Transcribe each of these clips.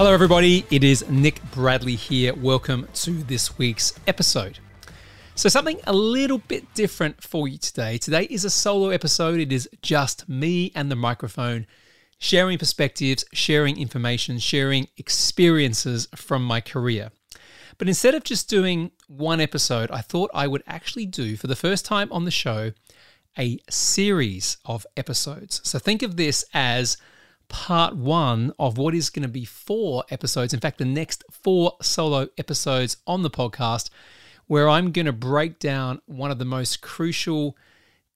Hello, everybody. It is Nick Bradley here. Welcome to this week's episode. So, something a little bit different for you today. Today is a solo episode, it is just me and the microphone sharing perspectives, sharing information, sharing experiences from my career. But instead of just doing one episode, I thought I would actually do, for the first time on the show, a series of episodes. So, think of this as part one of what is going to be four episodes. In fact, the next four solo episodes on the podcast, where I'm going to break down one of the most crucial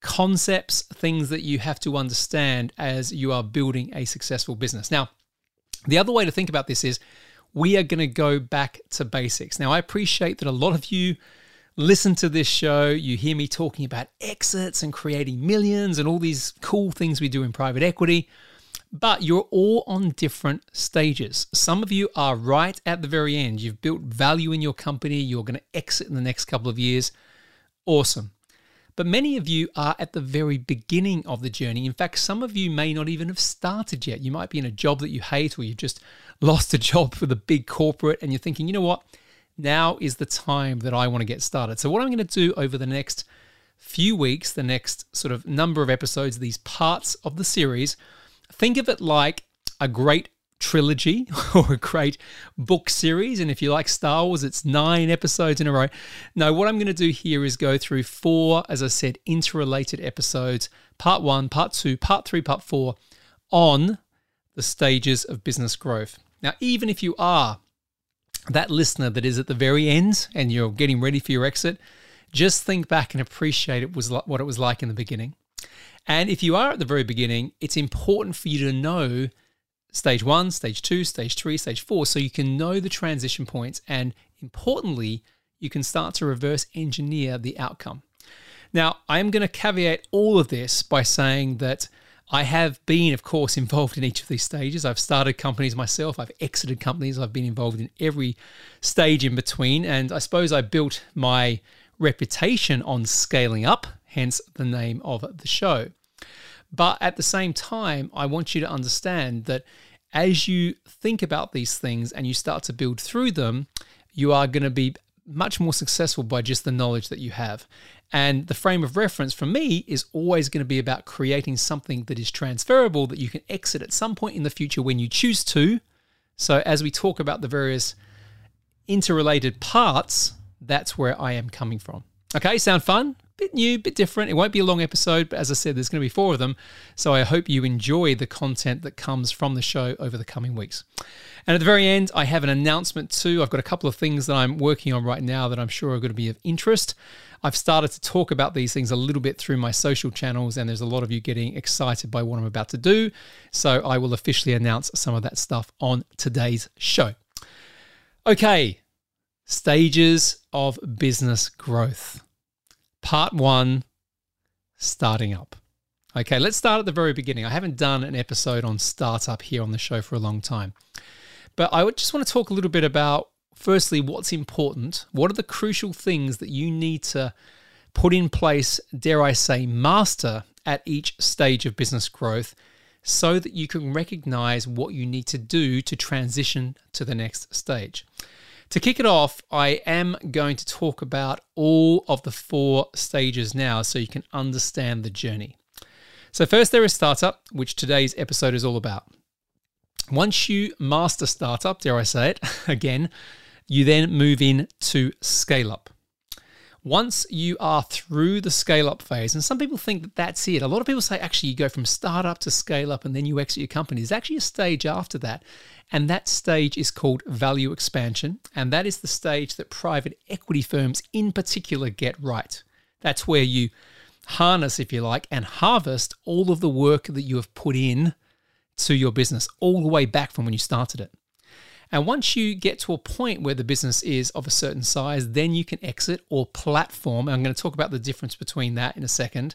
concepts, things that you have to understand as you are building a successful business. Now, the other way to think about this is we are going to go back to basics. Now, I appreciate that a lot of you listen to this show, you hear me talking about exits and creating millions and all these cool things we do in private equity but you're all on different stages. Some of you are right at the very end. You've built value in your company, you're going to exit in the next couple of years. Awesome. But many of you are at the very beginning of the journey. In fact, some of you may not even have started yet. You might be in a job that you hate, or you've just lost a job for the big corporate, and you're thinking, you know what? Now is the time that I want to get started. So, what I'm going to do over the next few weeks, the next sort of number of episodes, these parts of the series, Think of it like a great trilogy or a great book series. And if you like Star Wars, it's nine episodes in a row. No, what I'm going to do here is go through four, as I said, interrelated episodes part one, part two, part three, part four on the stages of business growth. Now, even if you are that listener that is at the very end and you're getting ready for your exit, just think back and appreciate it was what it was like in the beginning. And if you are at the very beginning, it's important for you to know stage one, stage two, stage three, stage four, so you can know the transition points. And importantly, you can start to reverse engineer the outcome. Now, I am going to caveat all of this by saying that I have been, of course, involved in each of these stages. I've started companies myself, I've exited companies, I've been involved in every stage in between. And I suppose I built my reputation on scaling up hence the name of the show. But at the same time, I want you to understand that as you think about these things and you start to build through them, you are going to be much more successful by just the knowledge that you have. And the frame of reference for me is always going to be about creating something that is transferable that you can exit at some point in the future when you choose to. So, as we talk about the various interrelated parts, that's where I am coming from. Okay, sound fun? Bit new, bit different. It won't be a long episode, but as I said, there's going to be four of them. So I hope you enjoy the content that comes from the show over the coming weeks. And at the very end, I have an announcement too. I've got a couple of things that I'm working on right now that I'm sure are going to be of interest. I've started to talk about these things a little bit through my social channels, and there's a lot of you getting excited by what I'm about to do. So I will officially announce some of that stuff on today's show. Okay, stages of business growth. Part one starting up. Okay, let's start at the very beginning. I haven't done an episode on startup here on the show for a long time. But I just want to talk a little bit about, firstly, what's important. What are the crucial things that you need to put in place, dare I say, master at each stage of business growth so that you can recognize what you need to do to transition to the next stage. To kick it off, I am going to talk about all of the four stages now so you can understand the journey. So, first, there is startup, which today's episode is all about. Once you master startup, dare I say it again, you then move in to scale up once you are through the scale up phase, and some people think that that's it. A lot of people say actually you go from startup to scale up and then you exit your company. There's actually a stage after that. And that stage is called value expansion. And that is the stage that private equity firms in particular get right. That's where you harness, if you like, and harvest all of the work that you have put in to your business, all the way back from when you started it. And once you get to a point where the business is of a certain size, then you can exit or platform. I'm going to talk about the difference between that in a second.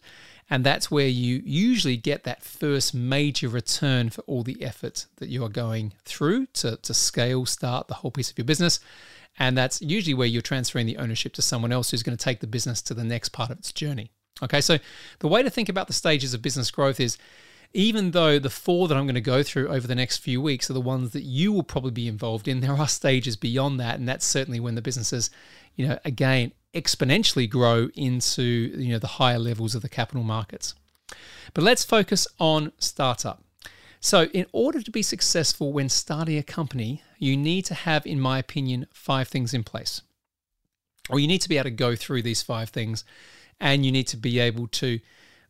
And that's where you usually get that first major return for all the effort that you are going through to, to scale, start the whole piece of your business. And that's usually where you're transferring the ownership to someone else who's going to take the business to the next part of its journey. Okay, so the way to think about the stages of business growth is even though the four that I'm going to go through over the next few weeks are the ones that you will probably be involved in, there are stages beyond that. And that's certainly when the businesses, you know, again, exponentially grow into, you know, the higher levels of the capital markets. But let's focus on startup. So, in order to be successful when starting a company, you need to have, in my opinion, five things in place. Or you need to be able to go through these five things and you need to be able to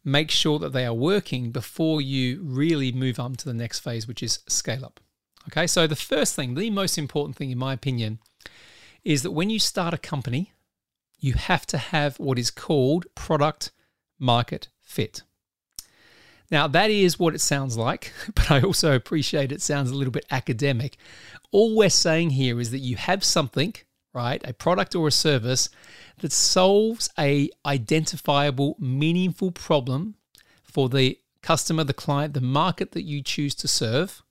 make sure that they are working before you really move on to the next phase, which is scale up. Okay, so the first thing, the most important thing, in my opinion, is that when you start a company, you have to have what is called product market fit. Now, that is what it sounds like, but I also appreciate it sounds a little bit academic. All we're saying here is that you have something, right, a product or a service that solves a identifiable, meaningful problem for the customer, the client, the market that you choose to serve,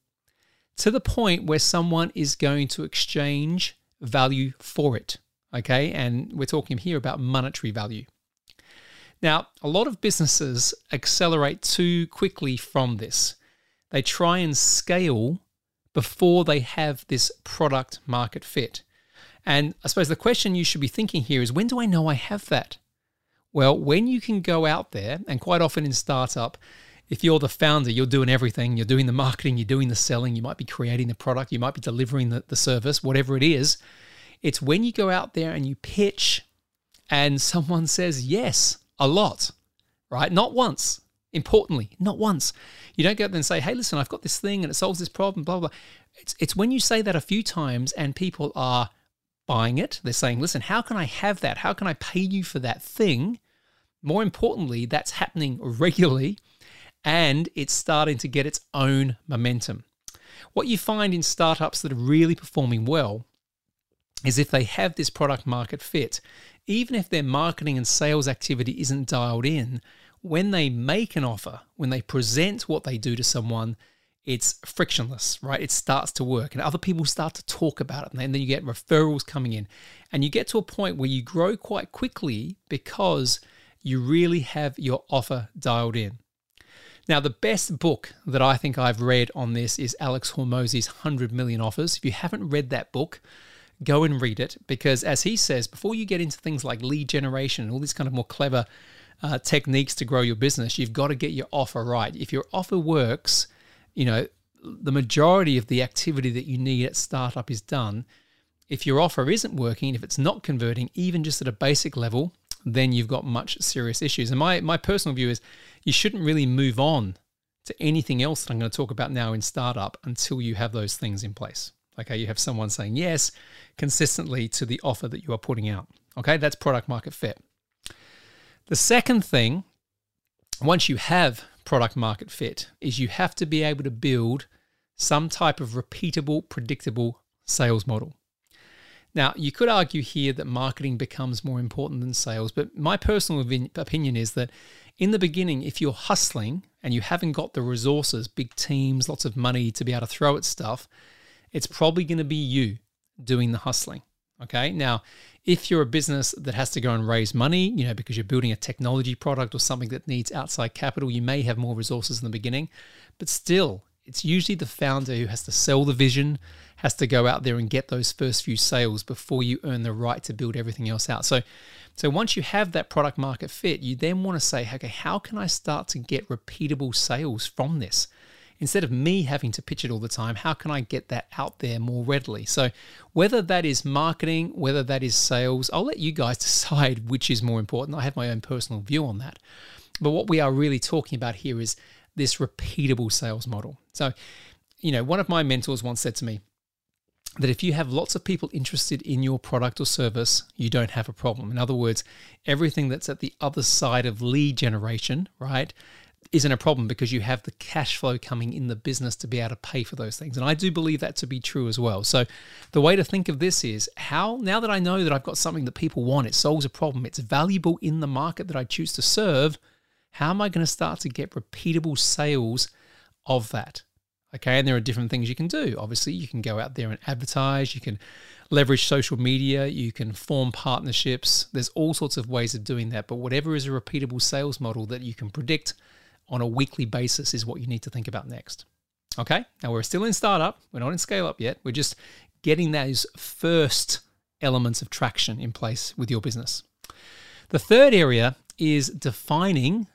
to the point where someone is going to exchange value for it. Okay, and we're talking here about monetary value. Now, a lot of businesses accelerate too quickly from this. They try and scale before they have this product market fit. And I suppose the question you should be thinking here is when do I know I have that? Well, when you can go out there, and quite often in startup, if you're the founder, you're doing everything. You're doing the marketing, you're doing the selling, you might be creating the product, you might be delivering the, the service, whatever it is. It's when you go out there and you pitch and someone says yes, a lot, right? Not once. Importantly, not once. You don't go up there and say, hey, listen, I've got this thing and it solves this problem, blah, blah. It's, it's when you say that a few times and people are buying it, they're saying, listen, how can I have that? How can I pay you for that thing? More importantly, that's happening regularly and it's starting to get its own momentum. What you find in startups that are really performing well is if they have this product market fit, even if their marketing and sales activity isn't dialed in, when they make an offer, when they present what they do to someone, it's frictionless, right? It starts to work and other people start to talk about it. And then you get referrals coming in. And you get to a point where you grow quite quickly because you really have your offer dialed in. Now, the best book that I think I've read on this is Alex Hormozi's 100 Million Offers. If you haven't read that book, go and read it because, as he says, before you get into things like lead generation and all these kind of more clever uh, techniques to grow your business, you've got to get your offer right. If your offer works, you know, the majority of the activity that you need at startup is done. If your offer isn't working, if it's not converting, even just at a basic level, then you've got much serious issues. And my, my personal view is you shouldn't really move on to anything else that I'm going to talk about now in startup until you have those things in place. Okay, you have someone saying yes consistently to the offer that you are putting out. Okay, that's product market fit. The second thing, once you have product market fit, is you have to be able to build some type of repeatable, predictable sales model. Now, you could argue here that marketing becomes more important than sales, but my personal opinion is that in the beginning, if you're hustling and you haven't got the resources, big teams, lots of money to be able to throw at stuff, it's probably going to be you doing the hustling. Okay. Now, if you're a business that has to go and raise money, you know, because you're building a technology product or something that needs outside capital, you may have more resources in the beginning. But still, it's usually the founder who has to sell the vision, has to go out there and get those first few sales before you earn the right to build everything else out. So, so once you have that product market fit, you then want to say, okay, how can I start to get repeatable sales from this? Instead of me having to pitch it all the time, how can I get that out there more readily? So, whether that is marketing, whether that is sales, I'll let you guys decide which is more important. I have my own personal view on that. But what we are really talking about here is this repeatable sales model. So, you know, one of my mentors once said to me, that if you have lots of people interested in your product or service, you don't have a problem. In other words, everything that's at the other side of lead generation, right, isn't a problem because you have the cash flow coming in the business to be able to pay for those things. And I do believe that to be true as well. So the way to think of this is how, now that I know that I've got something that people want, it solves a problem, it's valuable in the market that I choose to serve, how am I going to start to get repeatable sales of that? Okay, and there are different things you can do. Obviously, you can go out there and advertise, you can leverage social media, you can form partnerships. There's all sorts of ways of doing that. But whatever is a repeatable sales model that you can predict on a weekly basis is what you need to think about next. Okay, now we're still in startup, we're not in scale up yet, we're just getting those first elements of traction in place with your business. The third area is defining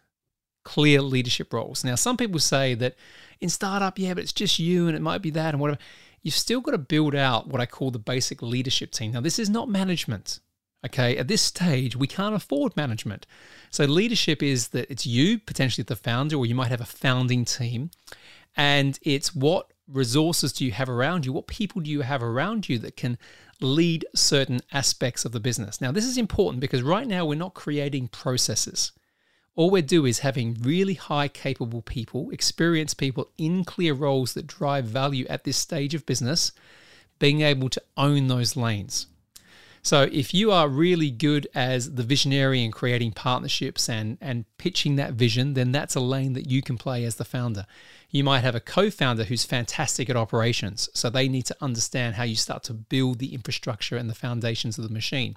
clear leadership roles. Now, some people say that in startup, yeah, but it's just you and it might be that and whatever. You've still got to build out what I call the basic leadership team. Now, this is not management. Okay, at this stage, we can't afford management. So, leadership is that it's you, potentially the founder, or you might have a founding team, and it's what resources do you have around you? What people do you have around you that can lead certain aspects of the business? Now, this is important because right now we're not creating processes. All we do is having really high capable people, experienced people in clear roles that drive value at this stage of business, being able to own those lanes. So if you are really good as the visionary and creating partnerships and and pitching that vision, then that's a lane that you can play as the founder. You might have a co-founder who's fantastic at operations, so they need to understand how you start to build the infrastructure and the foundations of the machine.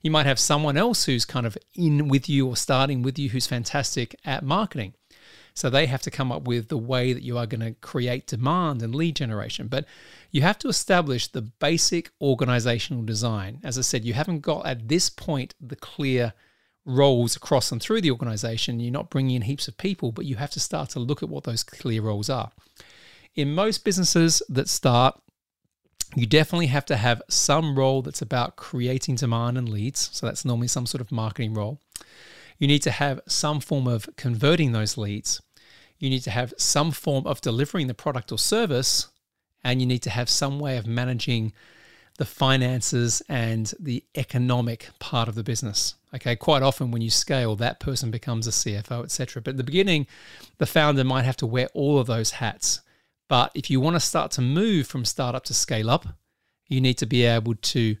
You might have someone else who's kind of in with you or starting with you who's fantastic at marketing. So they have to come up with the way that you are going to create demand and lead generation. But you have to establish the basic organizational design. As I said, you haven't got at this point the clear roles across and through the organization. You're not bringing in heaps of people, but you have to start to look at what those clear roles are. In most businesses that start, you definitely have to have some role that's about creating demand and leads. So that's normally some sort of marketing role. You need to have some form of converting those leads you need to have some form of delivering the product or service, and you need to have some way of managing the finances and the economic part of the business. Okay, quite often when you scale, that person becomes a CFO, etc. But at the beginning, the founder might have to wear all of those hats. But if you want to start to move from startup to scale up, you need to be able to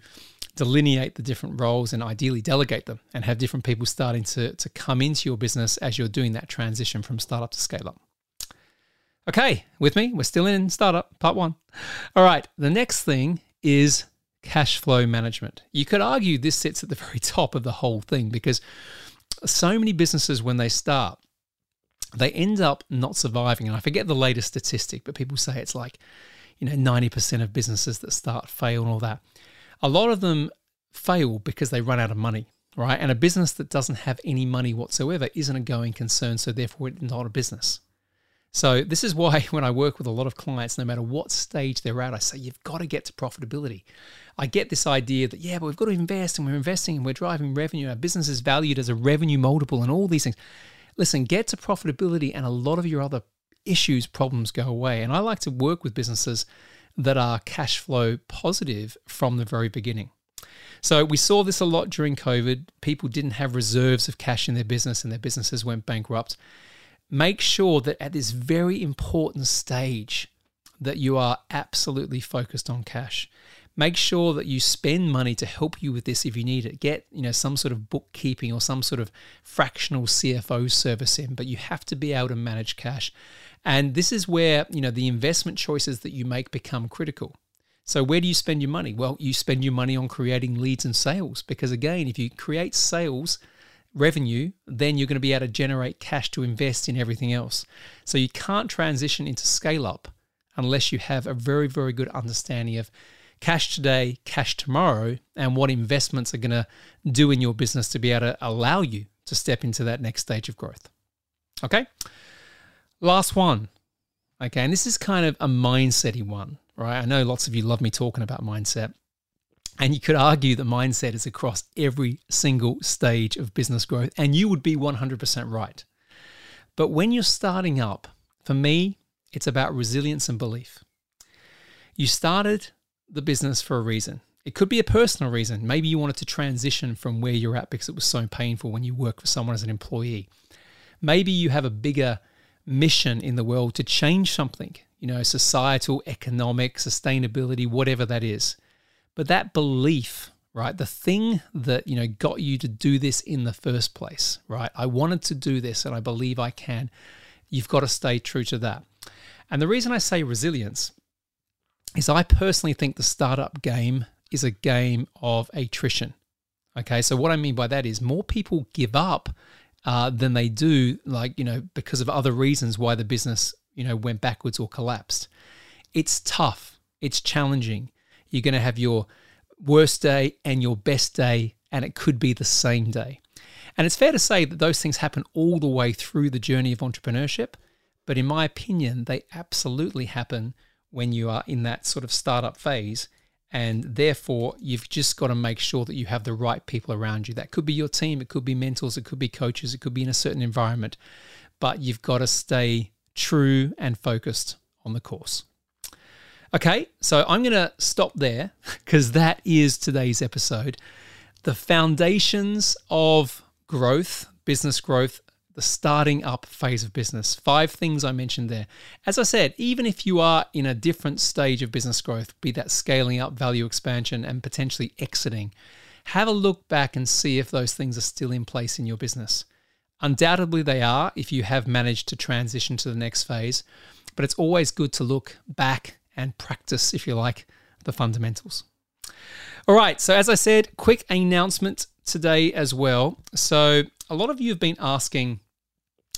delineate the different roles and ideally delegate them and have different people starting to, to come into your business as you're doing that transition from startup to scale up. Okay, with me? We're still in startup, part one. All right, the next thing is cash flow management. You could argue this sits at the very top of the whole thing because so many businesses, when they start, they end up not surviving. And I forget the latest statistic, but people say it's like, you know, 90% of businesses that start fail and all that a lot of them fail because they run out of money, right? And a business that doesn't have any money whatsoever isn't a going concern, so therefore it's not a business. So this is why when I work with a lot of clients, no matter what stage they're at, I say you've got to get to profitability. I get this idea that yeah, but we've got to invest and we're investing and we're driving revenue. Our business is valued as a revenue multiple and all these things. Listen, get to profitability and a lot of your other issues, problems go away. And I like to work with businesses that are cash flow positive from the very beginning. So we saw this a lot during COVID. People didn't have reserves of cash in their business and their businesses went bankrupt. Make sure that at this very important stage that you are absolutely focused on cash. Make sure that you spend money to help you with this if you need it. Get, you know, some sort of bookkeeping or some sort of fractional CFO service in, but you have to be able to manage cash. And this is where, you know, the investment choices that you make become critical. So where do you spend your money? Well, you spend your money on creating leads and sales because again, if you create sales revenue, then you're going to be able to generate cash to invest in everything else. So you can't transition into scale up unless you have a very very good understanding of cash today, cash tomorrow, and what investments are going to do in your business to be able to allow you to step into that next stage of growth. Okay? Last one. Okay, and this is kind of a mindsetty one, right? I know lots of you love me talking about mindset. And you could argue that mindset is across every single stage of business growth, and you would be 100% right. But when you're starting up, for me, it's about resilience and belief. You started the business for a reason. It could be a personal reason. Maybe you wanted to transition from where you're at because it was so painful when you work for someone as an employee. Maybe you have a bigger mission in the world to change something, you know, societal, economic, sustainability, whatever that is. But that belief, right, the thing that, you know, got you to do this in the first place, right? I wanted to do this and I believe I can. You've got to stay true to that. And the reason I say resilience is I personally think the startup game is a game of attrition. Okay, so what I mean by that is more people give up uh, than they do, like, you know, because of other reasons why the business, you know, went backwards or collapsed. It's tough, it's challenging. You're going to have your worst day and your best day, and it could be the same day. And it's fair to say that those things happen all the way through the journey of entrepreneurship. But in my opinion, they absolutely happen when you are in that sort of startup phase. And therefore, you've just got to make sure that you have the right people around you. That could be your team, it could be mentors, it could be coaches, it could be in a certain environment. But you've got to stay true and focused on the course. Okay, so I'm going to stop there because that is today's episode. The foundations of growth, business growth, the starting up phase of business. Five things I mentioned there. As I said, even if you are in a different stage of business growth, be that scaling up, value expansion, and potentially exiting, have a look back and see if those things are still in place in your business. Undoubtedly, they are if you have managed to transition to the next phase, but it's always good to look back and practice, if you like, the fundamentals. All right, so as I said, quick announcement today as well. So, a lot of you have been asking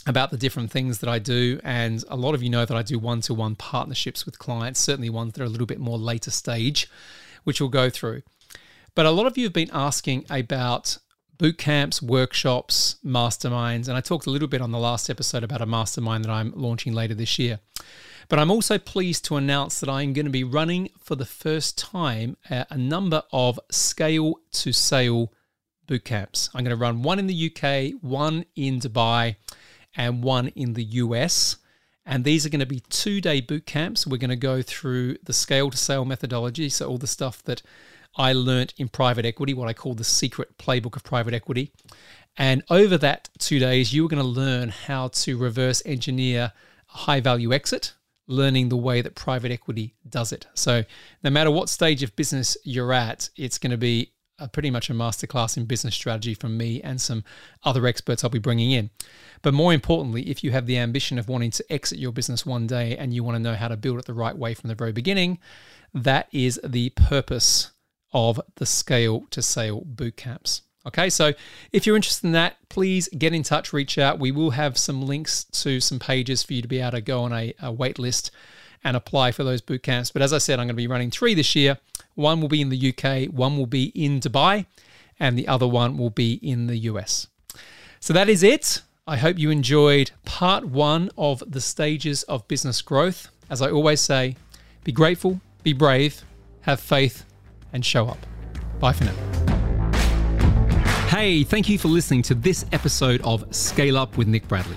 about the different things that I do, and a lot of you know that I do one to one partnerships with clients, certainly ones that are a little bit more later stage, which we'll go through. But a lot of you have been asking about boot camps, workshops, masterminds, and I talked a little bit on the last episode about a mastermind that I'm launching later this year. But I'm also pleased to announce that I'm going to be running for the first time a number of scale to sale boot camps. I'm going to run one in the UK, one in Dubai, and one in the US. And these are going to be two day boot camps. We're going to go through the scale to sale methodology. So, all the stuff that I learnt in private equity, what I call the secret playbook of private equity. And over that two days, you are going to learn how to reverse engineer a high value exit learning the way that private equity does it. So, no matter what stage of business you're at, it's going to be a pretty much a masterclass in business strategy from me and some other experts I'll be bringing in. But more importantly, if you have the ambition of wanting to exit your business one day and you want to know how to build it the right way from the very beginning, that is the purpose of the scale to sale boot camps. Okay, so if you're interested in that, please get in touch, reach out. We will have some links to some pages for you to be able to go on a, a wait list and apply for those boot camps. But as I said, I'm going to be running three this year. One will be in the UK, one will be in Dubai, and the other one will be in the US. So that is it. I hope you enjoyed part one of the stages of business growth. As I always say, be grateful, be brave, have faith, and show up. Bye for now. Hey, thank you for listening to this episode of Scale Up with Nick Bradley.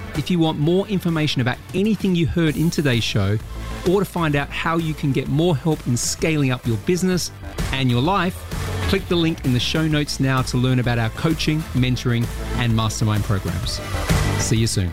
if you want more information about anything you heard in today's show, or to find out how you can get more help in scaling up your business and your life, click the link in the show notes now to learn about our coaching, mentoring, and mastermind programs. See you soon.